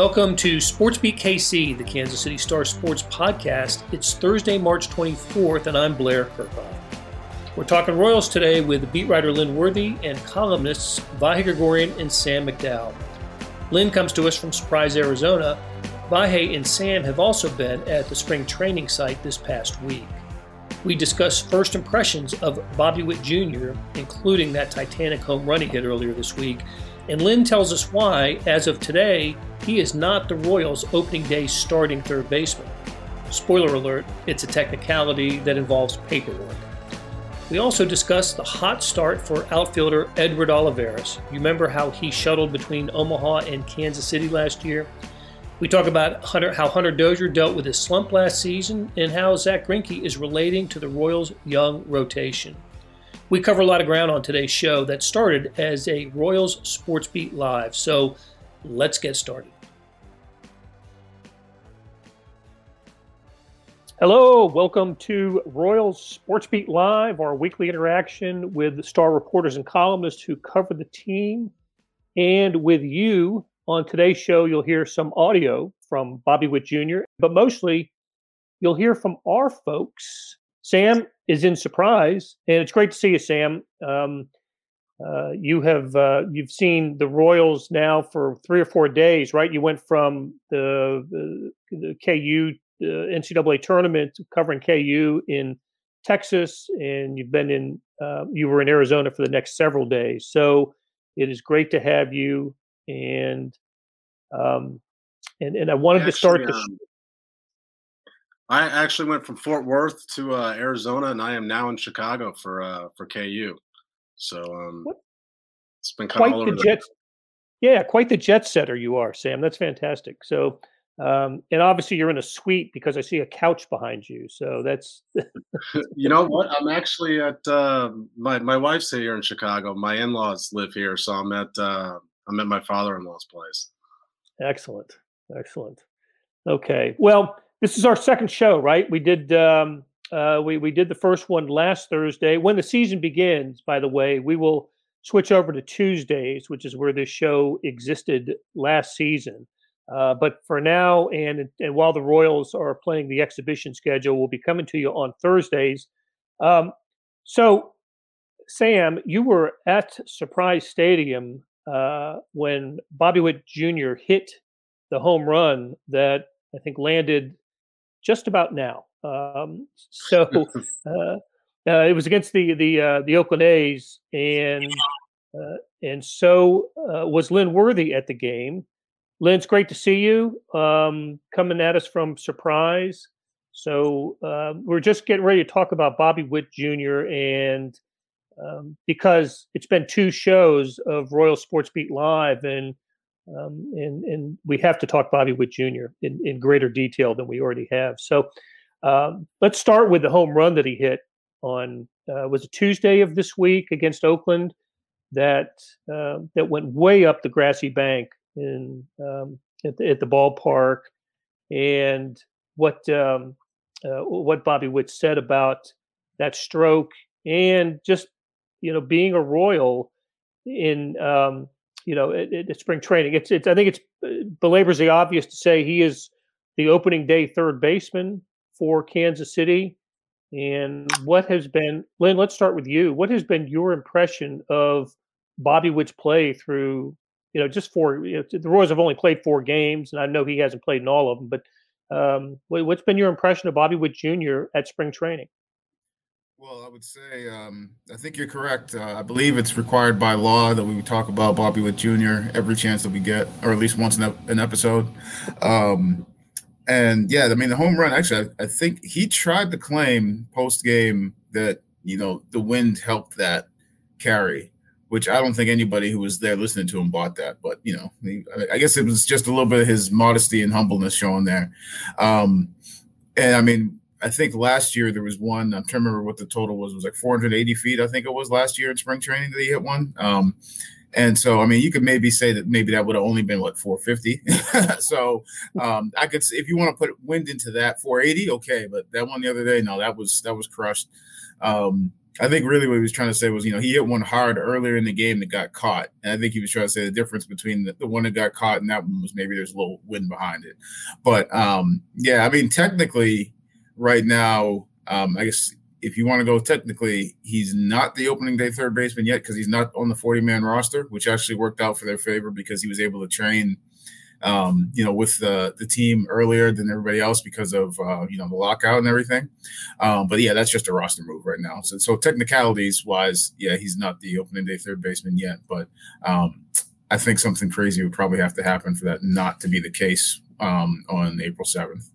Welcome to SportsBeat KC, the Kansas City Star Sports podcast. It's Thursday, March 24th, and I'm Blair Kerkhoff. We're talking Royals today with beat writer Lynn Worthy and columnists Vahe Gregorian and Sam McDowell. Lynn comes to us from Surprise, Arizona. Vahe and Sam have also been at the spring training site this past week. We discuss first impressions of Bobby Witt Jr., including that Titanic home run he hit earlier this week, and Lynn tells us why, as of today, he is not the Royals' opening day starting third baseman. Spoiler alert, it's a technicality that involves paperwork. We also discuss the hot start for outfielder Edward Olivares. You remember how he shuttled between Omaha and Kansas City last year? We talk about Hunter, how Hunter Dozier dealt with his slump last season and how Zack Greinke is relating to the Royals' young rotation. We cover a lot of ground on today's show that started as a Royals Sports Beat Live. So let's get started. Hello, welcome to Royals Sports Beat Live, our weekly interaction with star reporters and columnists who cover the team. And with you on today's show, you'll hear some audio from Bobby Witt Jr., but mostly you'll hear from our folks. Sam is in surprise, and it's great to see you, Sam. Um, uh, you have uh, you've seen the Royals now for three or four days, right? You went from the, the, the KU the NCAA tournament covering KU in Texas, and you've been in uh, you were in Arizona for the next several days. So it is great to have you, and um, and and I wanted actually, to start the. Um, I actually went from Fort Worth to uh, Arizona, and I am now in Chicago for uh, for KU. So um, it's been kind quite of all over the jet. Yeah, quite the jet setter you are, Sam. That's fantastic. So, um, and obviously you're in a suite because I see a couch behind you. So that's. you know what? I'm actually at uh, my my wife's here in Chicago. My in-laws live here, so I'm at uh, I'm at my father-in-law's place. Excellent, excellent. Okay, well this is our second show, right? We did um, uh, we we did the first one last Thursday. When the season begins, by the way, we will switch over to Tuesdays, which is where this show existed last season. Uh, but for now, and and while the Royals are playing the exhibition schedule, we'll be coming to you on Thursdays. Um, so, Sam, you were at Surprise Stadium uh, when Bobby Witt Jr. hit the home run that I think landed just about now. Um, so uh, uh, it was against the the uh, the Oakland A's, and uh, and so uh, was Lynn Worthy at the game. Lynn, it's great to see you um, coming at us from Surprise. So um, we're just getting ready to talk about Bobby Witt Jr. and um, because it's been two shows of Royal Sports Beat Live, and um, and and we have to talk Bobby Witt Jr. in, in greater detail than we already have. So um, let's start with the home run that he hit on uh, was a Tuesday of this week against Oakland that uh, that went way up the grassy bank in um, at, the, at, the, ballpark, and what um, uh, what Bobby Witt said about that stroke and just you know being a Royal in um, you know, at, spring training. It's, it's, I think it's uh, belabors the obvious to say he is the opening day third baseman for Kansas City. And what has been, Lynn, let's start with you. What has been your impression of Bobby Witt's play through, you know, just four, you know, the Royals have only played four games, and I know he hasn't played in all of them, but um, what's been your impression of Bobby Witt Jr. at spring training? Well, I would say um, I think you're correct. Uh, I believe it's required by law that we talk about Bobby Witt Jr. every chance that we get, or at least once in an episode. Um, and yeah, I mean the home run. Actually, I, I think he tried to claim post game that you know the wind helped that carry, which I don't think anybody who was there listening to him bought that. But you know, I guess it was just a little bit of his modesty and humbleness showing there. Um, and I mean, I think last year there was one. I'm trying to remember what the total was. It was like 480 feet. I think it was last year in spring training that he hit one. Um, and so, I mean, you could maybe say that maybe that would have only been what 450. so, um, I could, if you want to put wind into that, 480, okay. But that one the other day, no, that was that was crushed. Um, I think really what he was trying to say was, you know, he hit one hard earlier in the game that got caught. And I think he was trying to say the difference between the, the one that got caught and that one was maybe there's a little wind behind it. But um, yeah, I mean, technically, right now, um, I guess if you want to go technically, he's not the opening day third baseman yet because he's not on the 40 man roster, which actually worked out for their favor because he was able to train – um, you know, with the the team earlier than everybody else because of uh, you know the lockout and everything. Um, but yeah, that's just a roster move right now. So so technicalities wise, yeah, he's not the opening day third baseman yet, but um, I think something crazy would probably have to happen for that not to be the case um, on April seventh.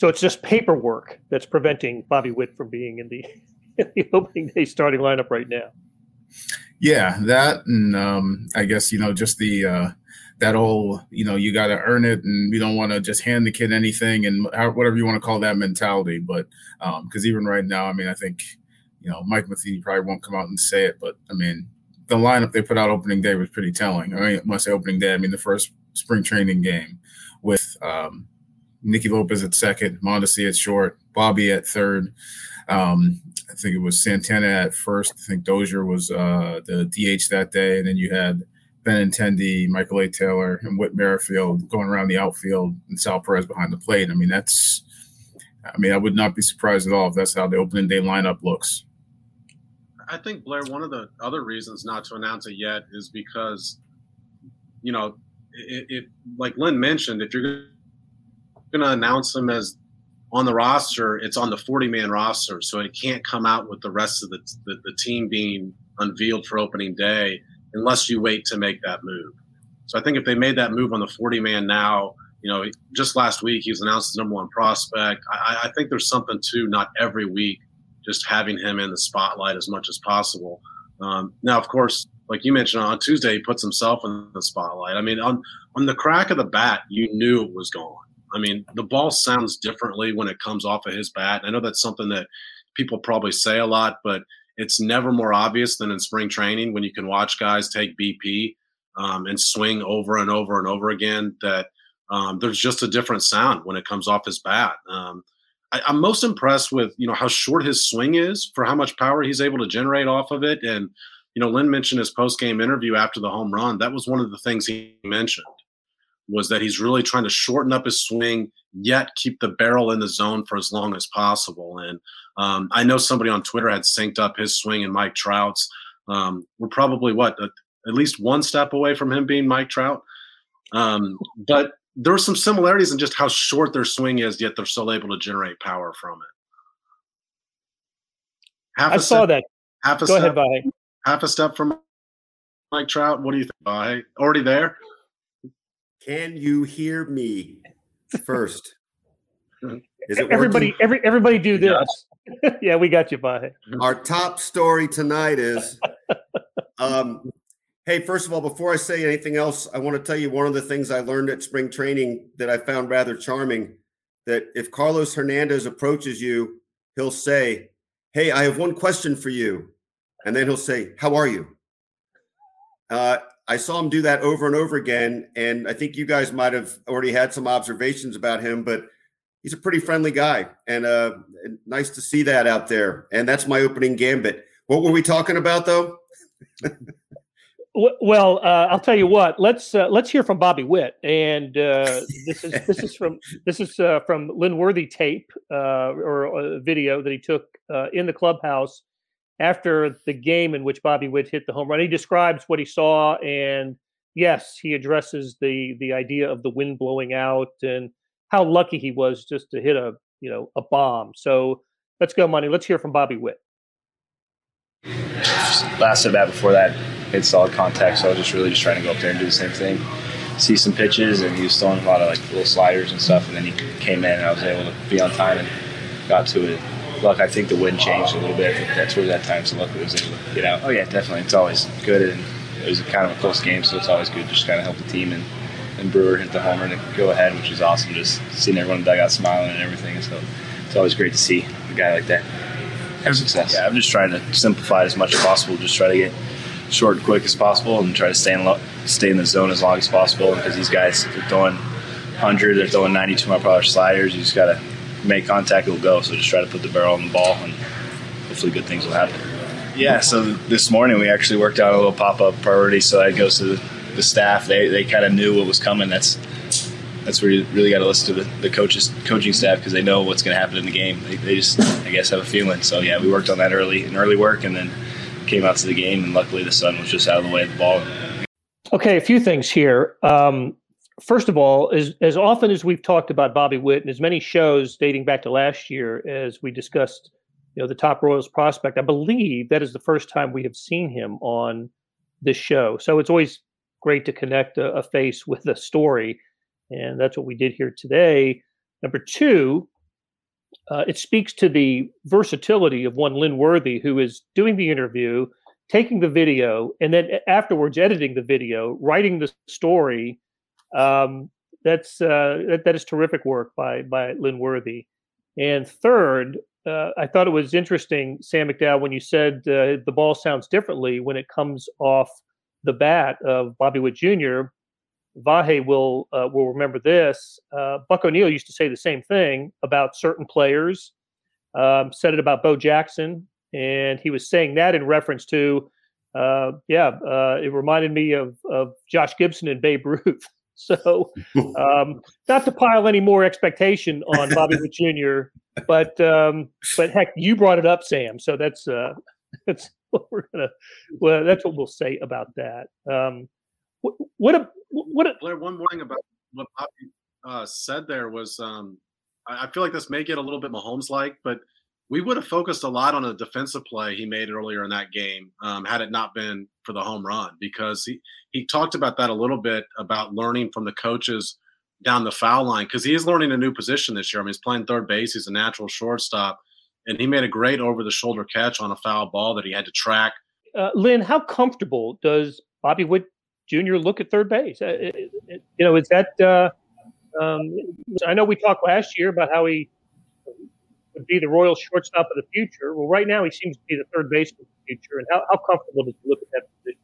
So it's just paperwork that's preventing Bobby Witt from being in the, in the opening day starting lineup right now. Yeah, that and um, I guess you know just the uh, that whole you know you got to earn it and we don't want to just hand the kid anything and whatever you want to call that mentality but because um, even right now i mean i think you know mike matheny probably won't come out and say it but i mean the lineup they put out opening day was pretty telling i mean when i say opening day i mean the first spring training game with um, nicky lopez at second mondesi at short bobby at third um, I think it was Santana at first. I think Dozier was uh, the DH that day, and then you had Benintendi, Michael A. Taylor, and Whit Merrifield going around the outfield and Sal Perez behind the plate. I mean, that's, I mean, I would not be surprised at all if that's how the opening day lineup looks. I think, Blair, one of the other reasons not to announce it yet is because, you know, it, it like Lynn mentioned, if you're going to announce them as on the roster, it's on the 40 man roster. So it can't come out with the rest of the, the, the team being unveiled for opening day unless you wait to make that move. So I think if they made that move on the 40 man now, you know, just last week he was announced as number one prospect. I, I think there's something to not every week just having him in the spotlight as much as possible. Um, now, of course, like you mentioned on Tuesday, he puts himself in the spotlight. I mean, on on the crack of the bat, you knew it was gone. I mean, the ball sounds differently when it comes off of his bat. I know that's something that people probably say a lot, but it's never more obvious than in spring training when you can watch guys take BP um, and swing over and over and over again. That um, there's just a different sound when it comes off his bat. Um, I, am most impressed with you know how short his swing is for how much power he's able to generate off of it. And you know, Lynn mentioned his post game interview after the home run. That was one of the things he mentioned was that he's really trying to shorten up his swing yet keep the barrel in the zone for as long as possible. And um, I know somebody on Twitter had synced up his swing and Mike Trout's. Um, we're probably what a, at least one step away from him being Mike Trout. Um, but there are some similarities in just how short their swing is, yet they're still able to generate power from it. Half I saw step, that. Half a Go step, ahead, Vahe. Half a step from Mike Trout. What do you think, Vahe? Already there? Can you hear me first? Is it everybody? Working? Every everybody do this. yeah, we got you, by. Our top story tonight is. Um, hey, first of all, before I say anything else, I want to tell you one of the things I learned at spring training that I found rather charming. That if Carlos Hernandez approaches you, he'll say, "Hey, I have one question for you," and then he'll say, "How are you?" Uh, I saw him do that over and over again. And I think you guys might have already had some observations about him, but he's a pretty friendly guy. And uh, nice to see that out there. And that's my opening gambit. What were we talking about, though? well, uh, I'll tell you what. Let's uh, let's hear from Bobby Witt, and uh, this is this is from this is uh, from Lynn Worthy tape uh, or video that he took uh, in the clubhouse after the game in which Bobby Witt hit the home run. He describes what he saw, and yes, he addresses the the idea of the wind blowing out and how lucky he was just to hit a you know a bomb. So let's go, money. Let's hear from Bobby Witt. Last at bat before that hit solid contact, so I was just really just trying to go up there and do the same thing. See some pitches, and he was throwing a lot of like little sliders and stuff, and then he came in, and I was able to be on time and got to it luck, I think the wind changed a little bit. That's where that time, so luckily was able to get out. Oh yeah, definitely. It's always good, and it was kind of a close game, so it's always good just kind of help the team and. And Brewer hit the homer to go ahead, which was awesome. Just seeing everyone in the dugout smiling and everything. So it's always great to see a guy like that have success. Yeah, I'm just trying to simplify it as much as possible. Just try to get short and quick as possible, and try to stay in lo- stay in the zone as long as possible. Because these guys they're throwing 100, they're throwing 92 mile per hour sliders. You just got to make contact, it'll go. So just try to put the barrel on the ball and hopefully good things will happen. Yeah, so this morning we actually worked out a little pop up priority. So that goes to the, the staff. They, they kind of knew what was coming. That's that's where you really got to listen to the, the coaches, coaching staff because they know what's going to happen in the game. They, they just, I guess, have a feeling. So yeah, we worked on that early in early work, and then came out to the game, and luckily the sun was just out of the way of the ball. Okay, a few things here. Um, first of all, as as often as we've talked about Bobby Witt, and as many shows dating back to last year, as we discussed, you know, the top Royals prospect, I believe that is the first time we have seen him on this show. So it's always great to connect a, a face with a story, and that's what we did here today. Number two, uh, it speaks to the versatility of one Lynn Worthy, who is doing the interview, taking the video, and then afterwards editing the video, writing the story. Um, that's uh, that, that is terrific work by by Lynn Worthy. And third, uh, I thought it was interesting, Sam McDowell, when you said uh, the ball sounds differently when it comes off the bat of Bobby Witt Jr. Vahe will uh, will remember this. Uh, Buck O'Neil used to say the same thing about certain players. Um, said it about Bo Jackson, and he was saying that in reference to, uh, yeah, uh, it reminded me of of Josh Gibson and Babe Ruth. So, um, not to pile any more expectation on Bobby Witt Jr., but um, but heck, you brought it up, Sam. So that's uh, that's what we're gonna. Well, that's what we'll say about that. Um, what what a, what a, Blair, one more thing about what Bobby uh, said there was um, I, I feel like this may get a little bit Mahomes like, but we would have focused a lot on a defensive play he made earlier in that game um, had it not been for the home run because he, he talked about that a little bit about learning from the coaches down the foul line because he is learning a new position this year. I mean, he's playing third base, he's a natural shortstop, and he made a great over the shoulder catch on a foul ball that he had to track. Uh, Lynn, how comfortable does Bobby Witt Jr. look at third base? Uh, it, it, you know, is that. Uh, um, I know we talked last year about how he be the Royal shortstop of the future. Well, right now he seems to be the third baseman of the future. And how, how comfortable does he look at that position?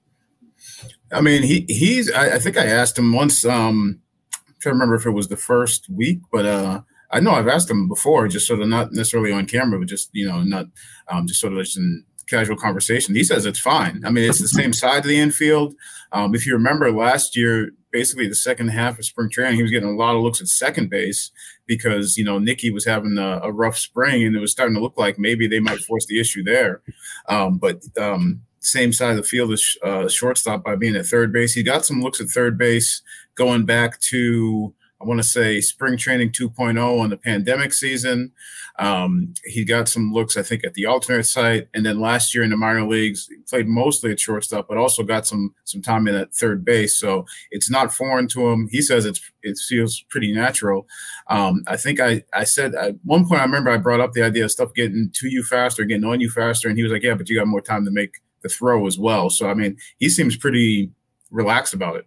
I mean, he he's. I, I think I asked him once. Um, I'm trying to remember if it was the first week, but uh, I know I've asked him before, just sort of not necessarily on camera, but just you know, not um, just sort of just in casual conversation. He says it's fine. I mean, it's the same side of the infield. Um, if you remember last year, basically the second half of spring training, he was getting a lot of looks at second base because you know Nicky was having a, a rough spring, and it was starting to look like maybe they might force the issue there. Um, but um, same side of the field as uh, shortstop by being at third base. He got some looks at third base going back to I want to say spring training 2.0 on the pandemic season. Um, he got some looks, I think, at the alternate site, and then last year in the minor leagues, played mostly at shortstop, but also got some some time in at third base. So it's not foreign to him. He says it's it feels pretty natural. Um, I think I I said at one point I remember I brought up the idea of stuff getting to you faster, getting on you faster, and he was like, "Yeah, but you got more time to make the throw as well." So I mean, he seems pretty relaxed about it.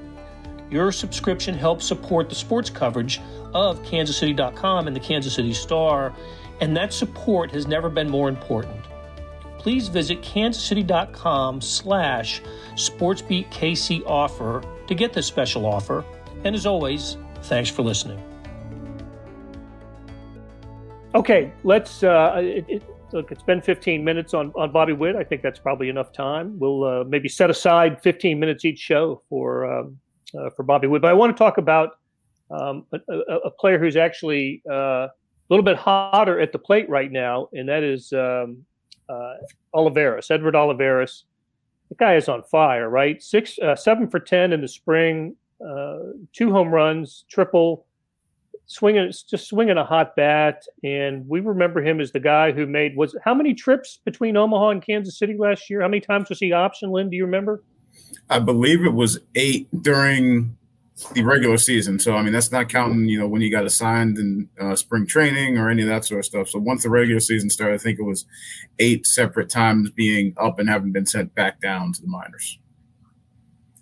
Your subscription helps support the sports coverage of kansascity.com and the Kansas City Star, and that support has never been more important. Please visit kansascity.com slash sportsbeatkc offer to get this special offer. And as always, thanks for listening. Okay, let's. Uh, it, it, look, it's been 15 minutes on, on Bobby Witt. I think that's probably enough time. We'll uh, maybe set aside 15 minutes each show for um, uh, for Bobby Witt. But I want to talk about um, a, a, player who's actually uh, a little bit hotter at the plate right now, and that is um, uh, Olivares, Edward Olivares. The guy is on fire, right? Six, uh, seven for ten in the spring, uh, two home runs, triple, swinging, just swinging a hot bat. And we remember him as the guy who made was how many trips between Omaha and Kansas City last year? How many times was he option? Lynn, do you remember? I believe it was eight during the regular season. So I mean, that's not counting you know when he got assigned in uh, spring training or any of that sort of stuff. So once the regular season started, I think it was eight separate times being up and having been sent back down to the minors.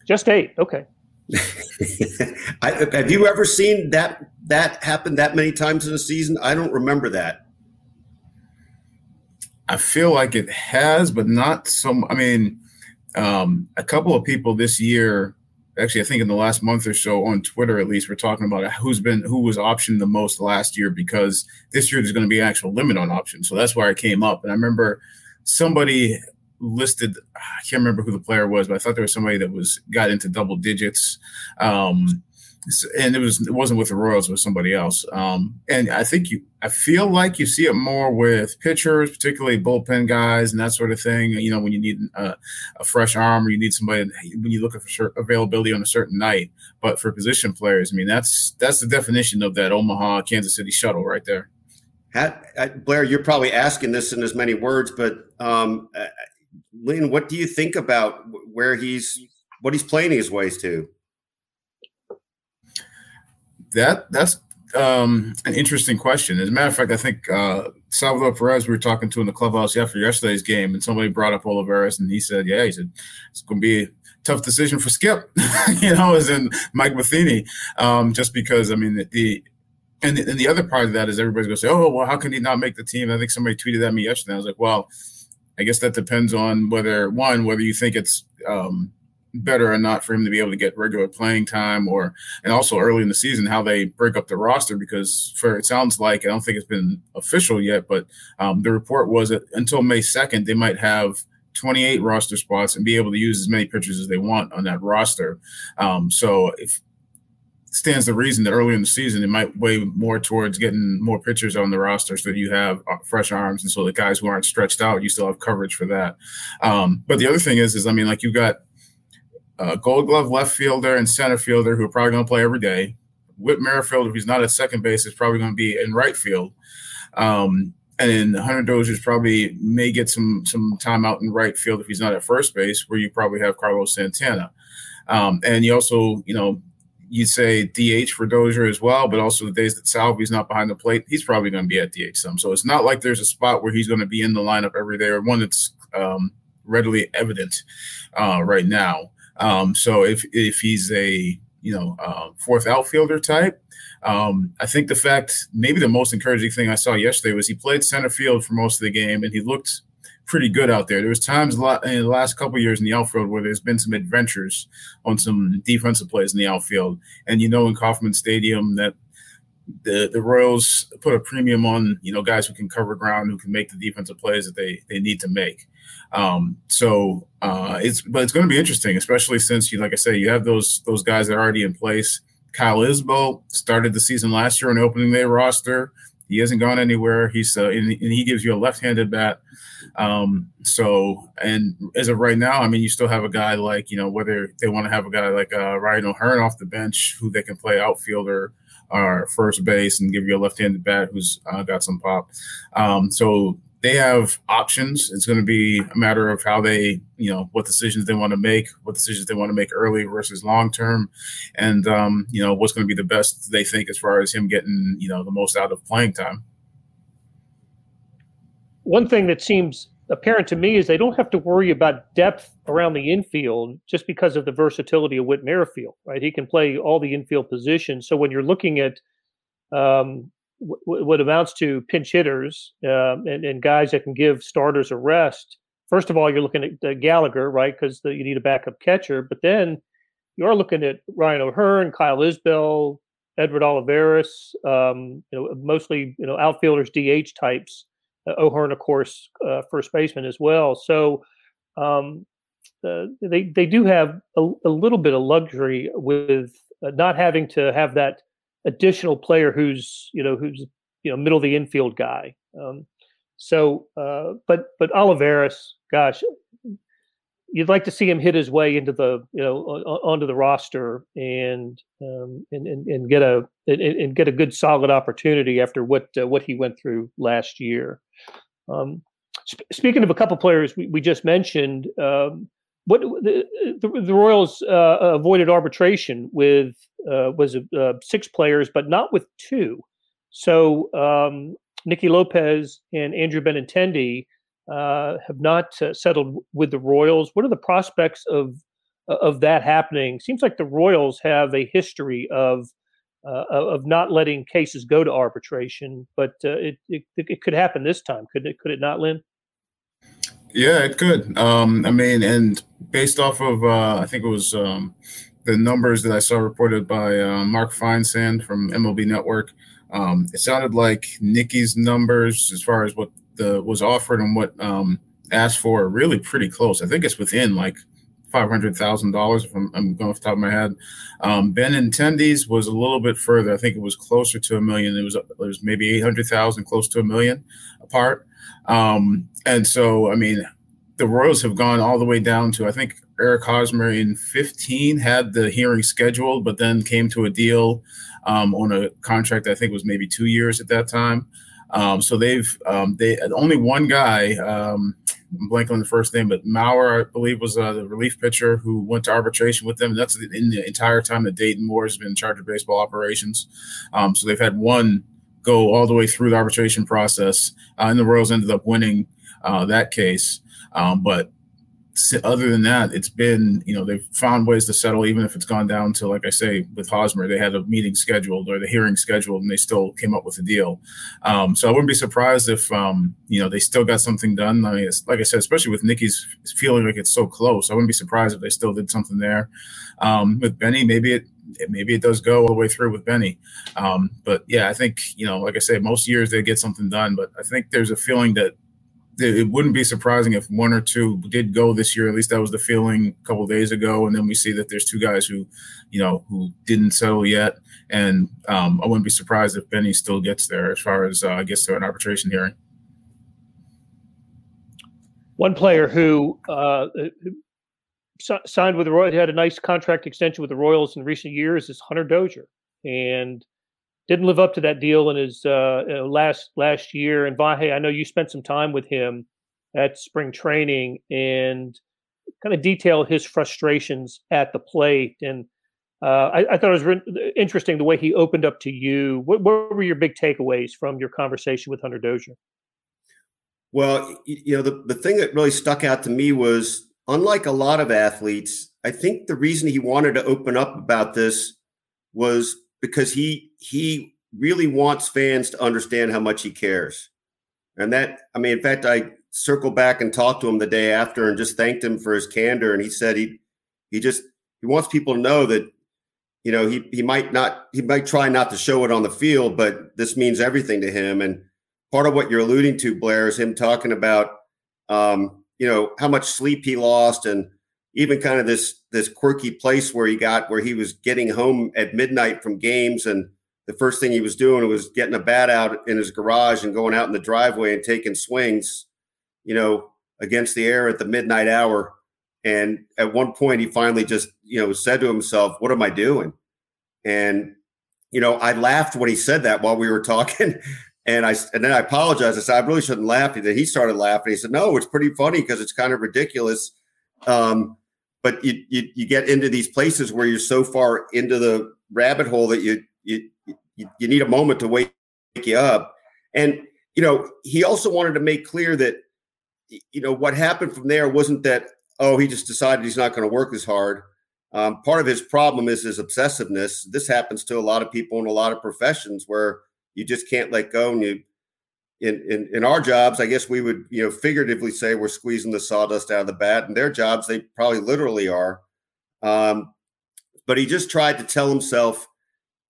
Just eight. Okay. I, have you ever seen that that happen that many times in a season? I don't remember that. I feel like it has, but not so. I mean, um, a couple of people this year actually, I think in the last month or so on Twitter, at least, we're talking about who's been who was optioned the most last year because this year there's going to be an actual limit on options. So that's why I came up. And I remember somebody listed, I can't remember who the player was, but I thought there was somebody that was got into double digits. Um, and it was it wasn't with the Royals, it was somebody else. Um, and I think you, I feel like you see it more with pitchers, particularly bullpen guys and that sort of thing. You know, when you need a, a fresh arm or you need somebody when you look for sure availability on a certain night. But for position players, I mean, that's that's the definition of that Omaha Kansas City shuttle right there. Blair, you're probably asking this in as many words, but um, uh, Lynn, what do you think about where he's what he's playing his ways to? That that's um, an interesting question. As a matter of fact, I think uh, Salvador Perez we were talking to in the clubhouse after yesterday's game, and somebody brought up Olivares, and he said, "Yeah, he said it's going to be a tough decision for Skip, you know, as in Mike Matheny, um, just because I mean the, the and the, and the other part of that is everybody's going to say, "Oh, well, how can he not make the team?" I think somebody tweeted at me yesterday. I was like, "Well, I guess that depends on whether one whether you think it's um, better or not for him to be able to get regular playing time or and also early in the season how they break up the roster because for it sounds like I don't think it's been official yet but um, the report was that until May 2nd they might have 28 roster spots and be able to use as many pitchers as they want on that roster. Um, so if stands the reason that early in the season it might weigh more towards getting more pitchers on the roster so that you have uh, fresh arms and so the guys who aren't stretched out you still have coverage for that. Um, but the other thing is is i mean like you've got uh, Gold Glove left fielder and center fielder who are probably going to play every day. Whit Merrifield, if he's not at second base, is probably going to be in right field. Um, and then Hunter Dozier's probably may get some some time out in right field if he's not at first base, where you probably have Carlos Santana. Um, and you also, you know, you'd say DH for Dozier as well, but also the days that Salvy's not behind the plate, he's probably going to be at DH some. So it's not like there's a spot where he's going to be in the lineup every day or one that's um, readily evident uh, right now. Um, so if if he's a you know uh, fourth outfielder type, um, I think the fact maybe the most encouraging thing I saw yesterday was he played center field for most of the game and he looked pretty good out there. There was times in the last couple years in the outfield where there's been some adventures on some defensive plays in the outfield, and you know in Kauffman Stadium that the the Royals put a premium on you know guys who can cover ground, who can make the defensive plays that they they need to make. Um, so uh, it's but it's going to be interesting, especially since you like I say you have those those guys that are already in place. Kyle Isbel started the season last year on opening day roster. He hasn't gone anywhere. He's uh, and, and he gives you a left-handed bat. Um, so and as of right now, I mean, you still have a guy like you know whether they want to have a guy like uh, Ryan O'Hearn off the bench who they can play outfielder or first base and give you a left-handed bat who's uh, got some pop. Um, so they have options. It's going to be a matter of how they, you know, what decisions they want to make, what decisions they want to make early versus long term, and um, you know what's going to be the best they think as far as him getting, you know, the most out of playing time. One thing that seems apparent to me is they don't have to worry about depth around the infield just because of the versatility of Whit Merrifield, right? He can play all the infield positions. So when you're looking at um, what amounts to pinch hitters uh, and, and, guys that can give starters a rest. First of all, you're looking at uh, Gallagher, right? Because you need a backup catcher. But then you are looking at Ryan O'Hearn, Kyle Isbel, Edward Olivares, um, you know, mostly you know outfielders, DH types. Uh, O'Hearn, of course, uh, first baseman as well. So um, uh, they they do have a, a, little bit of luxury with uh, not having to have that additional player who's you know who's you know middle of the infield guy. Um, so, uh, but but Olivares, gosh, you'd like to see him hit his way into the you know onto the roster and um, and, and, and get a and, and, get a good solid opportunity after what uh, what he went through last year. Um, sp- speaking of a couple players we, we just mentioned, um, what the, the, the Royals uh, avoided arbitration with uh, was uh, six players, but not with two. So um, Nicky Lopez and Andrew Benintendi uh, have not uh, settled with the Royals. What are the prospects of uh, of that happening? Seems like the Royals have a history of uh, of not letting cases go to arbitration, but uh, it, it, it could happen this time. Could it? Could it not, Lynn? Yeah, it could. Um, I mean, and based off of uh, I think it was um, the numbers that I saw reported by Mark Feinsand from MLB Network. Um, it sounded like Nicky's numbers, as far as what the was offered and what um, asked for are really pretty close. I think it's within like five hundred thousand dollars if I'm, I'm, going off the top of my head. Um, Ben Benintendi's was a little bit further. I think it was closer to a million. It was it was maybe eight hundred thousand, close to a million apart. Um, and so, I mean, the Royals have gone all the way down to I think Eric Hosmer in 15 had the hearing scheduled, but then came to a deal um, on a contract I think was maybe two years at that time. Um, so they've um, they only one guy. Um, I'm blanking on the first name, but Mauer, I believe, was uh, the relief pitcher who went to arbitration with them. That's in the entire time that Dayton Moore has been in charge of baseball operations. Um, so they've had one go all the way through the arbitration process, uh, and the Royals ended up winning uh, that case. Um, but other than that, it's been, you know, they've found ways to settle, even if it's gone down to, like I say, with Hosmer, they had a meeting scheduled or the hearing scheduled and they still came up with a deal. Um, so I wouldn't be surprised if, um, you know, they still got something done. I mean, like I said, especially with Nicky's feeling like it's so close, I wouldn't be surprised if they still did something there. Um, with Benny, maybe it, maybe it does go all the way through with Benny. Um, but yeah, I think, you know, like I said, most years they get something done, but I think there's a feeling that it wouldn't be surprising if one or two did go this year. At least that was the feeling a couple days ago. And then we see that there's two guys who, you know, who didn't settle yet. And um, I wouldn't be surprised if Benny still gets there as far as uh, gets to an arbitration hearing. One player who, uh, signed with the Royals, had a nice contract extension with the Royals in recent years is Hunter Dozier. And didn't live up to that deal in his uh, uh, last last year. And Vahe, I know you spent some time with him at spring training and kind of detail his frustrations at the plate. And uh, I, I, thought it was re- interesting the way he opened up to you. What, what, were your big takeaways from your conversation with Hunter Dozier? Well, you know, the, the thing that really stuck out to me was unlike a lot of athletes, I think the reason he wanted to open up about this was because he he really wants fans to understand how much he cares. And that, I mean, in fact, I circled back and talked to him the day after and just thanked him for his candor. And he said he he just he wants people to know that you know he he might not he might try not to show it on the field, but this means everything to him. And part of what you're alluding to, Blair, is him talking about um, you know how much sleep he lost and even kind of this this quirky place where he got where he was getting home at midnight from games and the first thing he was doing was getting a bat out in his garage and going out in the driveway and taking swings you know against the air at the midnight hour. And at one point he finally just you know said to himself what am i doing? And you know i laughed when he said that while we were talking and i and then i apologized i said i really shouldn't laugh then he started laughing he said no it's pretty funny because it's kind of ridiculous um, but you, you you get into these places where you're so far into the rabbit hole that you you you, you need a moment to wake you up. And you know, he also wanted to make clear that you know what happened from there wasn't that oh he just decided he's not going to work as hard. Um, part of his problem is his obsessiveness. This happens to a lot of people in a lot of professions where you just can't let go and you in, in in our jobs, I guess we would you know figuratively say we're squeezing the sawdust out of the bat. And their jobs, they probably literally are. Um, but he just tried to tell himself,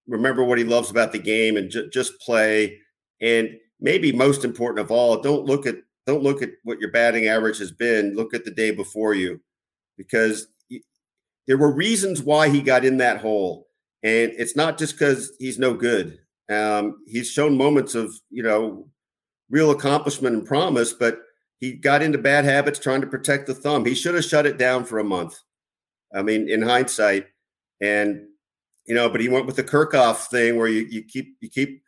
remember what he loves about the game, and ju- just play. And maybe most important of all, don't look at don't look at what your batting average has been. Look at the day before you, because there were reasons why he got in that hole, and it's not just because he's no good. Um, he's shown moments of you know real accomplishment and promise, but he got into bad habits trying to protect the thumb. He should have shut it down for a month. I mean, in hindsight, and you know, but he went with the Kerkhoff thing where you, you keep you keep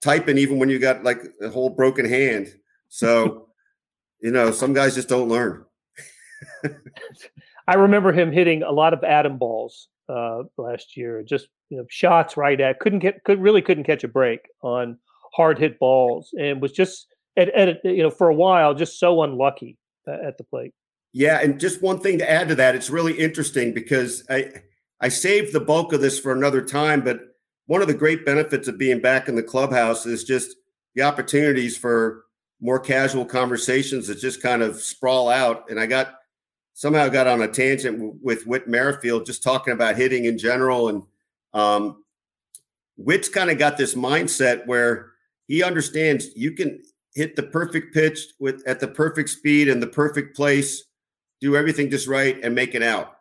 typing even when you got like a whole broken hand. So, you know, some guys just don't learn. I remember him hitting a lot of atom balls uh, last year. Just you know, shots right at couldn't get could really couldn't catch a break on hard hit balls, and was just at, at you know for a while just so unlucky at the plate. Yeah, and just one thing to add to that, it's really interesting because I I saved the bulk of this for another time, but one of the great benefits of being back in the clubhouse is just the opportunities for more casual conversations that just kind of sprawl out. And I got somehow got on a tangent with Whit Merrifield, just talking about hitting in general. And um, Whit's kind of got this mindset where he understands you can hit the perfect pitch with at the perfect speed and the perfect place, do everything just right, and make it out.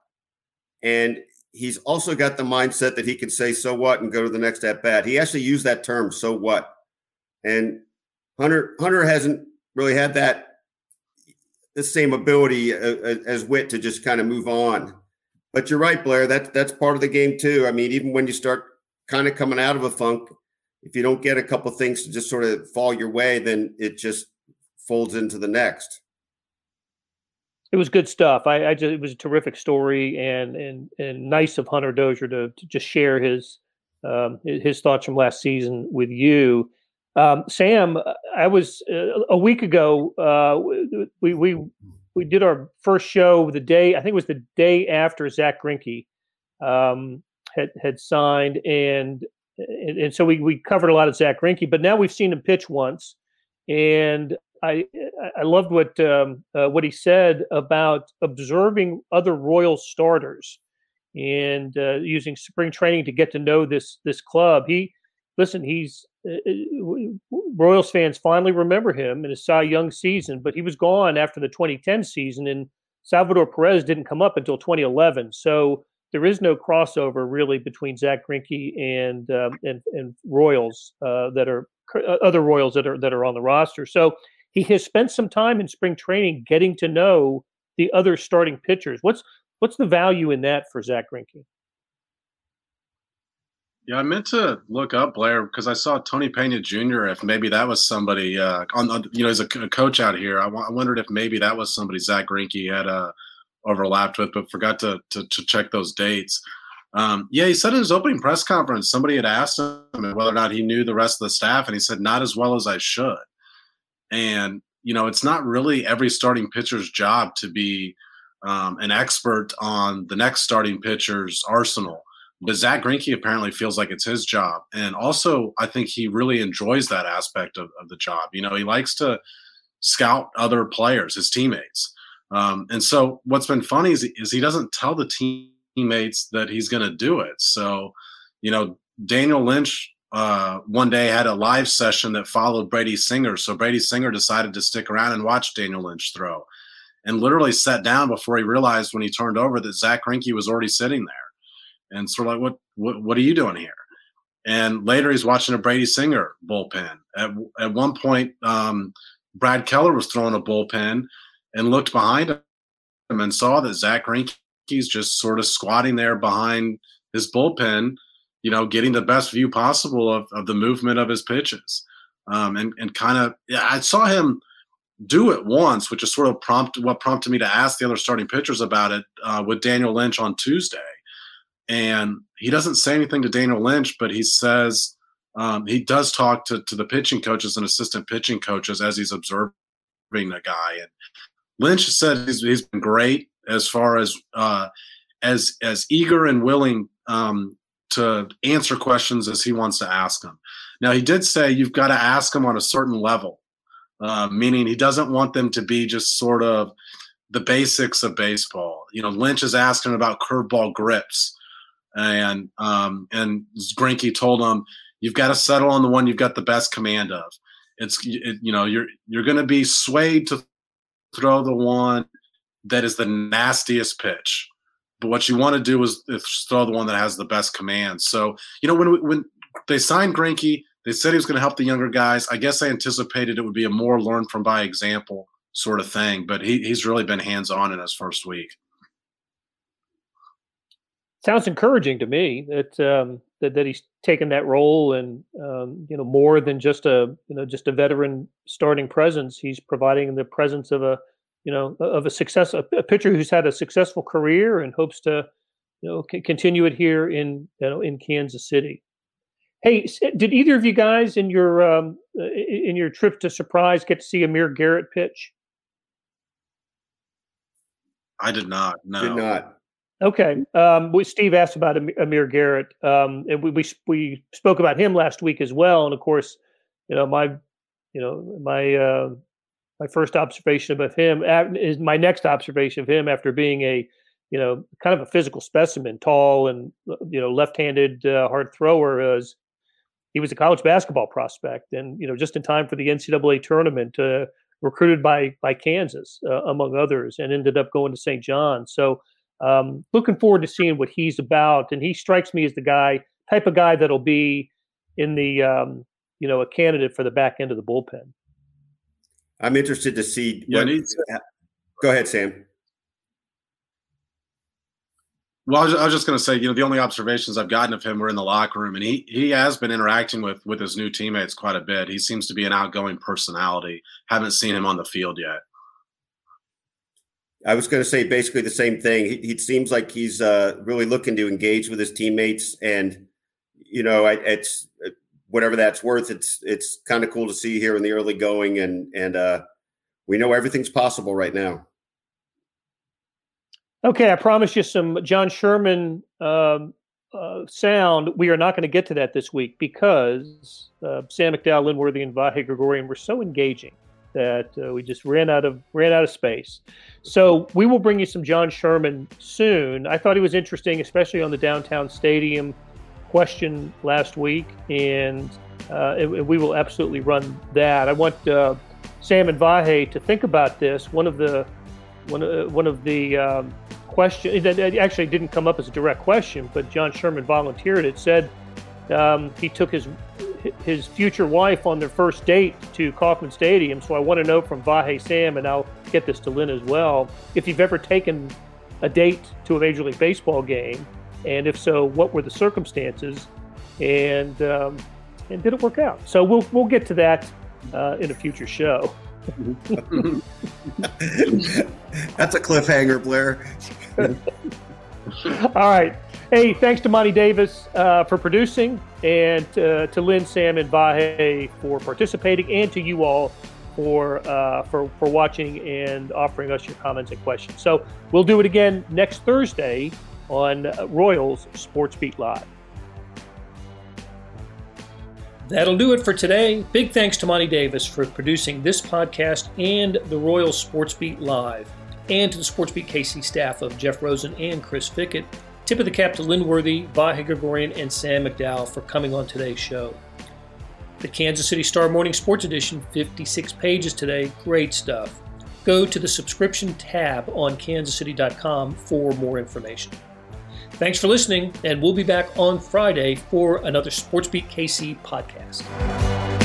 And he's also got the mindset that he can say so what and go to the next at bat. He actually used that term so what. And Hunter Hunter hasn't really had that the same ability uh, uh, as Whit to just kind of move on. But you're right, Blair. That that's part of the game too. I mean, even when you start kind of coming out of a funk, if you don't get a couple things to just sort of fall your way, then it just folds into the next it was good stuff. I, I just it was a terrific story and and and nice of Hunter Dozier to, to just share his um, his thoughts from last season with you. Um, Sam, I was uh, a week ago. Uh, we we we did our first show the day I think it was the day after Zack Greinke um, had had signed, and, and and so we we covered a lot of Zack Greinke. But now we've seen him pitch once, and I I loved what um, uh, what he said about observing other Royal starters and uh, using spring training to get to know this this club. He listen, he's Royals fans finally remember him in his Cy Young season, but he was gone after the 2010 season, and Salvador Perez didn't come up until 2011. So there is no crossover really between Zack Greinke and um, and, and Royals uh, that are uh, other Royals that are that are on the roster. So he has spent some time in spring training getting to know the other starting pitchers. What's what's the value in that for Zack Greinke? Yeah, I meant to look up Blair because I saw Tony Pena Jr. If maybe that was somebody uh, on, on, you know, as a, a, coach out here, I, w- I wondered if maybe that was somebody Zack Greinke had uh, overlapped with, but forgot to, to, to check those dates. Um, yeah, he said in his opening press conference, somebody had asked him whether or not he knew the rest of the staff, and he said, "Not as well as I should." And, you know, it's not really every starting pitcher's job to be um, an expert on the next starting pitcher's arsenal. But Zack Greinke apparently feels like it's his job. And also, I think he really enjoys that aspect of, of the job. You know, he likes to scout other players, his teammates. Um, and so what's been funny is, is he doesn't tell the teammates that he's going to do it. So, you know, Daniel Lynch uh, one day had a live session that followed Brady Singer. So Brady Singer decided to stick around and watch Daniel Lynch throw, and literally sat down before he realized when he turned over that Zach Greinke was already sitting there, and sort of like, what what what are you doing here? And later he's watching a Brady Singer bullpen. At at one point, um, Brad Keller was throwing a bullpen and looked behind him and saw that Zack Greinke's just sort of squatting there behind his bullpen you know, getting the best view possible of, of the movement of his pitches. Um, and, and kind of, yeah, I saw him do it once, which is sort of prompt what prompted me to ask the other starting pitchers about it uh, with Daniel Lynch on Tuesday. And he doesn't say anything to Daniel Lynch, but he says um, he does talk to, to the pitching coaches and assistant pitching coaches as he's observing the guy. And Lynch said he's, he's been great as far as uh, as as eager and willing um, to answer questions as he wants to ask them. Now, he did say you've got to ask them on a certain level, uh, meaning he doesn't want them to be just sort of the basics of baseball. You know, Lynch is asking about curveball grips, and um, and Greinke told him you've got to settle on the one you've got the best command of. It's it, you know you're you're going to be swayed to throw the one that is the nastiest pitch but what you want to do is, throw the one that has the best command. So you know when when they signed Greinke, they said he was going to help the younger guys. I guess I anticipated it would be a more learn from by example sort of thing, but he, he's really been hands on in his first week. Sounds encouraging to me that um, that, that he's taken that role and um, you know more than just a you know just a veteran starting presence. He's providing the presence of a you know of a success a, a pitcher who's had a successful career and hopes to you know c- continue it here in you know in Kansas City. Hey, did either of you guys in your um, in your trip to Surprise get to see Amir Garrett pitch? I did not. No, did not. Okay. Um, Steve asked about Amir Garrett, um, and we, we we spoke about him last week as well. And of course, you know my, you know my uh, my first observation of him is my next observation of him after being a, you know, kind of a physical specimen, tall and you know left-handed uh, hard thrower. Is he was a college basketball prospect, and you know just in time for the NCAA tournament, uh, recruited by by Kansas uh, among others, and ended up going to St. John. So um, looking forward to seeing what he's about, and he strikes me as the guy type of guy that'll be in the um, you know a candidate for the back end of the bullpen. I'm interested to see. Yeah, what, go ahead, Sam. Well, I was, I was just going to say, you know, the only observations I've gotten of him were in the locker room, and he he has been interacting with with his new teammates quite a bit. He seems to be an outgoing personality. Haven't seen him on the field yet. I was going to say basically the same thing. He, he seems like he's uh, really looking to engage with his teammates, and you know, I, it's whatever that's worth. It's it's kind of cool to see here in the early going, and and uh, we know everything's possible right now. Okay, I promise you some John Sherman um, uh, sound. We are not going to get to that this week because uh, Sam McDowell, Lynn Worthy, and Vahe Gregorian were so engaging that uh, we just ran out of ran out of space. So we will bring you some John Sherman soon. I thought he was interesting, especially on the downtown stadium question last week, and, uh, we will absolutely run that. I want uh, Sam and Vahe to think about this. One of the one uh, one of the um, question that actually didn't come up as a direct question, but John Sherman volunteered it. Said um, he took his his future wife on their first date to Kauffman Stadium. So I want to know from Vahe Sam, and I'll get this to Lynn as well, if you've ever taken a date to a Major League Baseball game, and if so, what were the circumstances, and um, and did it work out? So we'll we'll get to that uh, in a future show. That's a cliffhanger, Blair. All right. Hey, thanks to Monty Davis uh, for producing, and uh, to Lynn, Sam, and Vahe for participating, and to you all for uh, for for watching and offering us your comments and questions. So we'll do it again next Thursday on Royals Sports Beat Live. That'll do it for today. Big thanks to Monty Davis for producing this podcast and the Royals Sports Beat Live, and to the Sports Beat KC staff of Jeff Rosen and Chris Fickett. Tip of the cap to Lynn Worthy, Vahe Gregorian, and Sam McDowell for coming on today's show. The Kansas City Star Morning Sports Edition, 56 pages today. Great stuff. Go to the subscription tab on kansascity.com for more information. Thanks for listening, and we'll be back on Friday for another Sports Beat KC podcast.